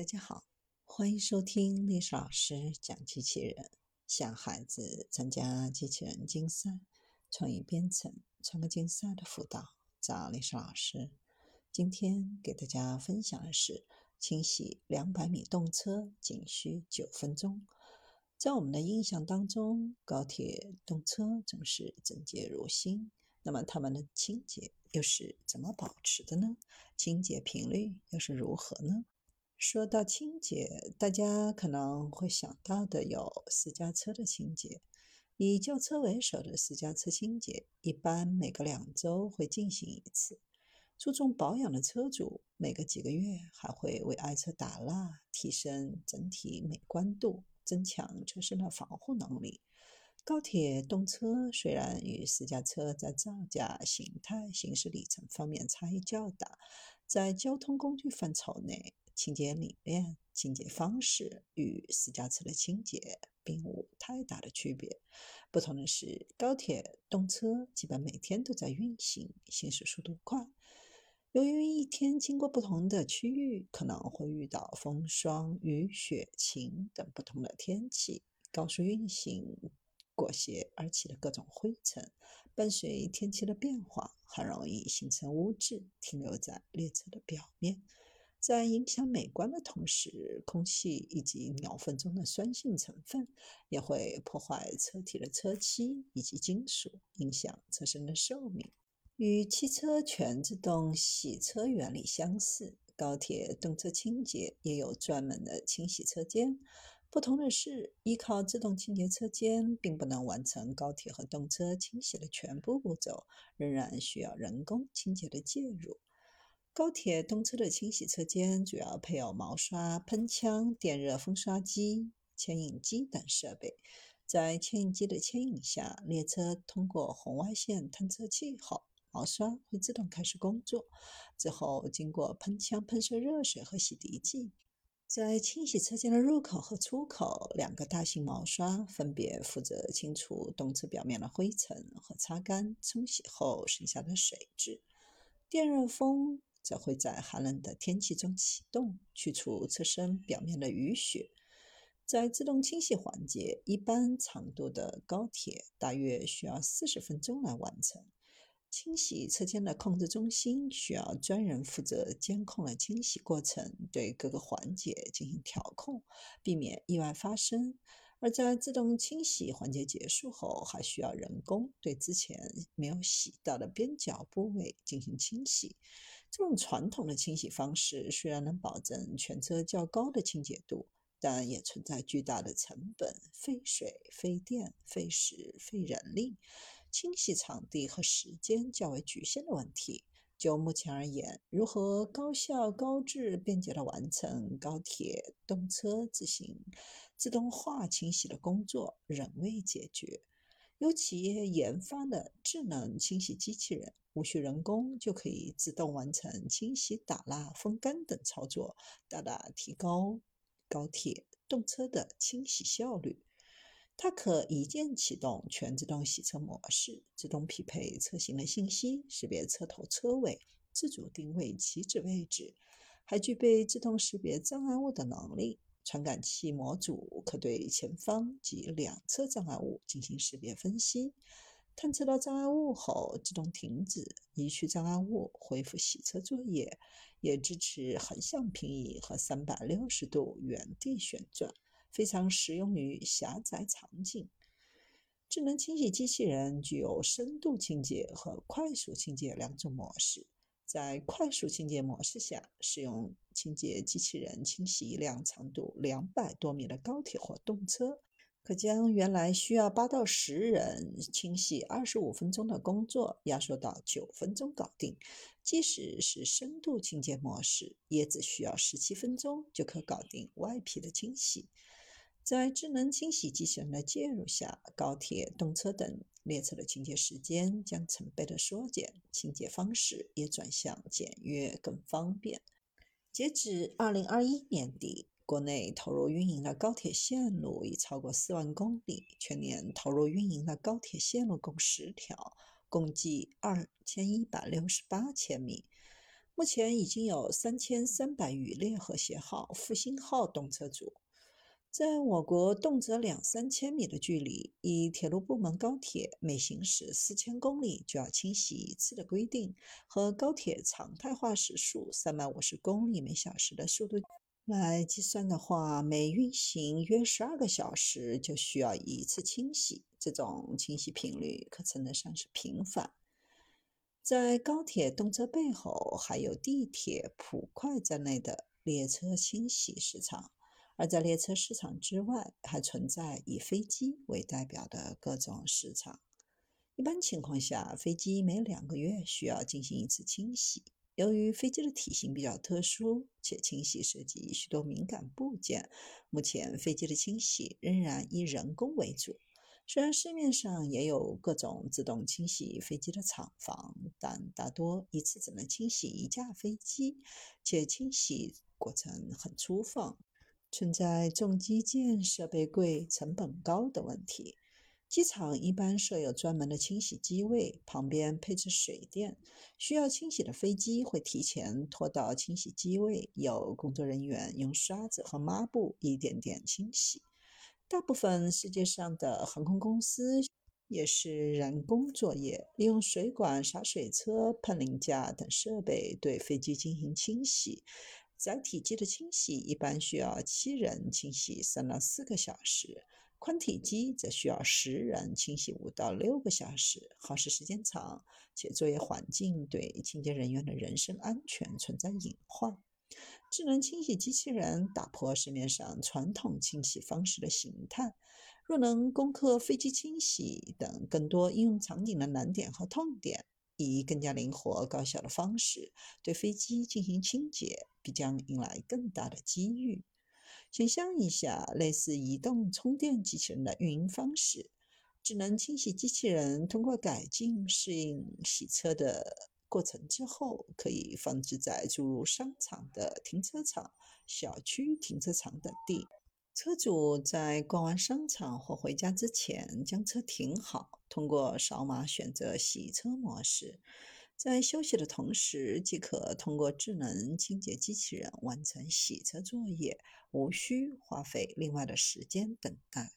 大家好，欢迎收听历史老师讲机器人，向孩子参加机器人竞赛、创意编程、创客竞赛的辅导，找历史老师。今天给大家分享的是清洗两百米动车仅需九分钟。在我们的印象当中，高铁动车总是整洁如新，那么它们的清洁又是怎么保持的呢？清洁频率又是如何呢？说到清洁，大家可能会想到的有私家车的清洁。以轿车为首的私家车清洁，一般每隔两周会进行一次。注重保养的车主，每隔几个月还会为爱车打蜡，提升整体美观度，增强车身的防护能力。高铁动车虽然与私家车在造价、形态、行驶里程方面差异较大，在交通工具范畴内。清洁理念、清洁方式与私家车的清洁并无太大的区别。不同的是，高铁动车基本每天都在运行，行驶速度快。由于一天经过不同的区域，可能会遇到风霜、雨雪晴等不同的天气，高速运行裹挟而起的各种灰尘，伴随天气的变化，很容易形成污渍，停留在列车的表面。在影响美观的同时，空气以及鸟粪中的酸性成分也会破坏车体的车漆以及金属，影响车身的寿命。与汽车全自动洗车原理相似，高铁动车清洁也有专门的清洗车间。不同的是，依靠自动清洁车间并不能完成高铁和动车清洗的全部步骤，仍然需要人工清洁的介入。高铁动车的清洗车间主要配有毛刷、喷枪、电热风刷机、牵引机等设备。在牵引机的牵引下，列车通过红外线探测器后，毛刷会自动开始工作。之后，经过喷枪喷射热水和洗涤剂，在清洗车间的入口和出口，两个大型毛刷分别负责清除动车表面的灰尘和擦干冲洗后剩下的水渍。电热风。则会在寒冷的天气中启动，去除车身表面的雨雪。在自动清洗环节，一般长度的高铁大约需要四十分钟来完成。清洗车间的控制中心需要专人负责监控了清洗过程，对各个环节进行调控，避免意外发生。而在自动清洗环节结束后，还需要人工对之前没有洗到的边角部位进行清洗。这种传统的清洗方式虽然能保证全车较高的清洁度，但也存在巨大的成本、费水、费电、费时、费人力，清洗场地和时间较为局限的问题。就目前而言，如何高效、高质、便捷地完成高铁动车自行自动化清洗的工作，仍未解决。有企业研发的智能清洗机器人，无需人工就可以自动完成清洗、打蜡、风干等操作，大大提高高铁动车的清洗效率。它可一键启动全自动洗车模式，自动匹配车型的信息，识别车头车尾，自主定位起止位置，还具备自动识别障碍物的能力。传感器模组可对前方及两侧障碍物进行识别分析，探测到障碍物后自动停止，移去障碍物，恢复洗车作业。也支持横向平移和三百六十度原地旋转。非常适用于狭窄场景。智能清洗机器人具有深度清洁和快速清洁两种模式。在快速清洁模式下，使用清洁机器人清洗一辆长度两百多米的高铁或动车，可将原来需要八到十人清洗二十五分钟的工作压缩到九分钟搞定。即使是深度清洁模式，也只需要十七分钟就可搞定外皮的清洗。在智能清洗机器人的介入下，高铁、动车等列车的清洁时间将成倍的缩减，清洁方式也转向简约、更方便。截至二零二一年底，国内投入运营的高铁线路已超过四万公里，全年投入运营的高铁线路共十条，共计二千一百六十八千米。目前已经有三千三百余列和谐号、复兴号动车组。在我国动辄两三千米的距离，以铁路部门高铁每行驶四千公里就要清洗一次的规定，和高铁常态化时速三百五十公里每小时的速度来计算的话，每运行约十二个小时就需要一次清洗。这种清洗频率可称得上是频繁。在高铁动车背后，还有地铁、普快在内的列车清洗市场。而在列车市场之外，还存在以飞机为代表的各种市场。一般情况下，飞机每两个月需要进行一次清洗。由于飞机的体型比较特殊，且清洗涉及许多敏感部件，目前飞机的清洗仍然以人工为主。虽然市面上也有各种自动清洗飞机的厂房，但大多一次只能清洗一架飞机，且清洗过程很粗放。存在重机件、设备贵、成本高的问题。机场一般设有专门的清洗机位，旁边配置水电。需要清洗的飞机会提前拖到清洗机位，有工作人员用刷子和抹布一点点清洗。大部分世界上的航空公司也是人工作业，利用水管、洒水车、喷淋架等设备对飞机进行清洗。载体机的清洗一般需要七人清洗三到四个小时，宽体机则需要十人清洗五到六个小时，耗时时间长，且作业环境对清洁人员的人身安全存在隐患。智能清洗机器人打破市面上传统清洗方式的形态，若能攻克飞机清洗等更多应用场景的难点和痛点。以更加灵活高效的方式对飞机进行清洁，必将迎来更大的机遇。想象一下，类似移动充电机器人的运营方式，智能清洗机器人通过改进适应洗车的过程之后，可以放置在诸如商场的停车场、小区停车场等地。车主在逛完商场或回家之前，将车停好，通过扫码选择洗车模式，在休息的同时，即可通过智能清洁机器人完成洗车作业，无需花费另外的时间等待。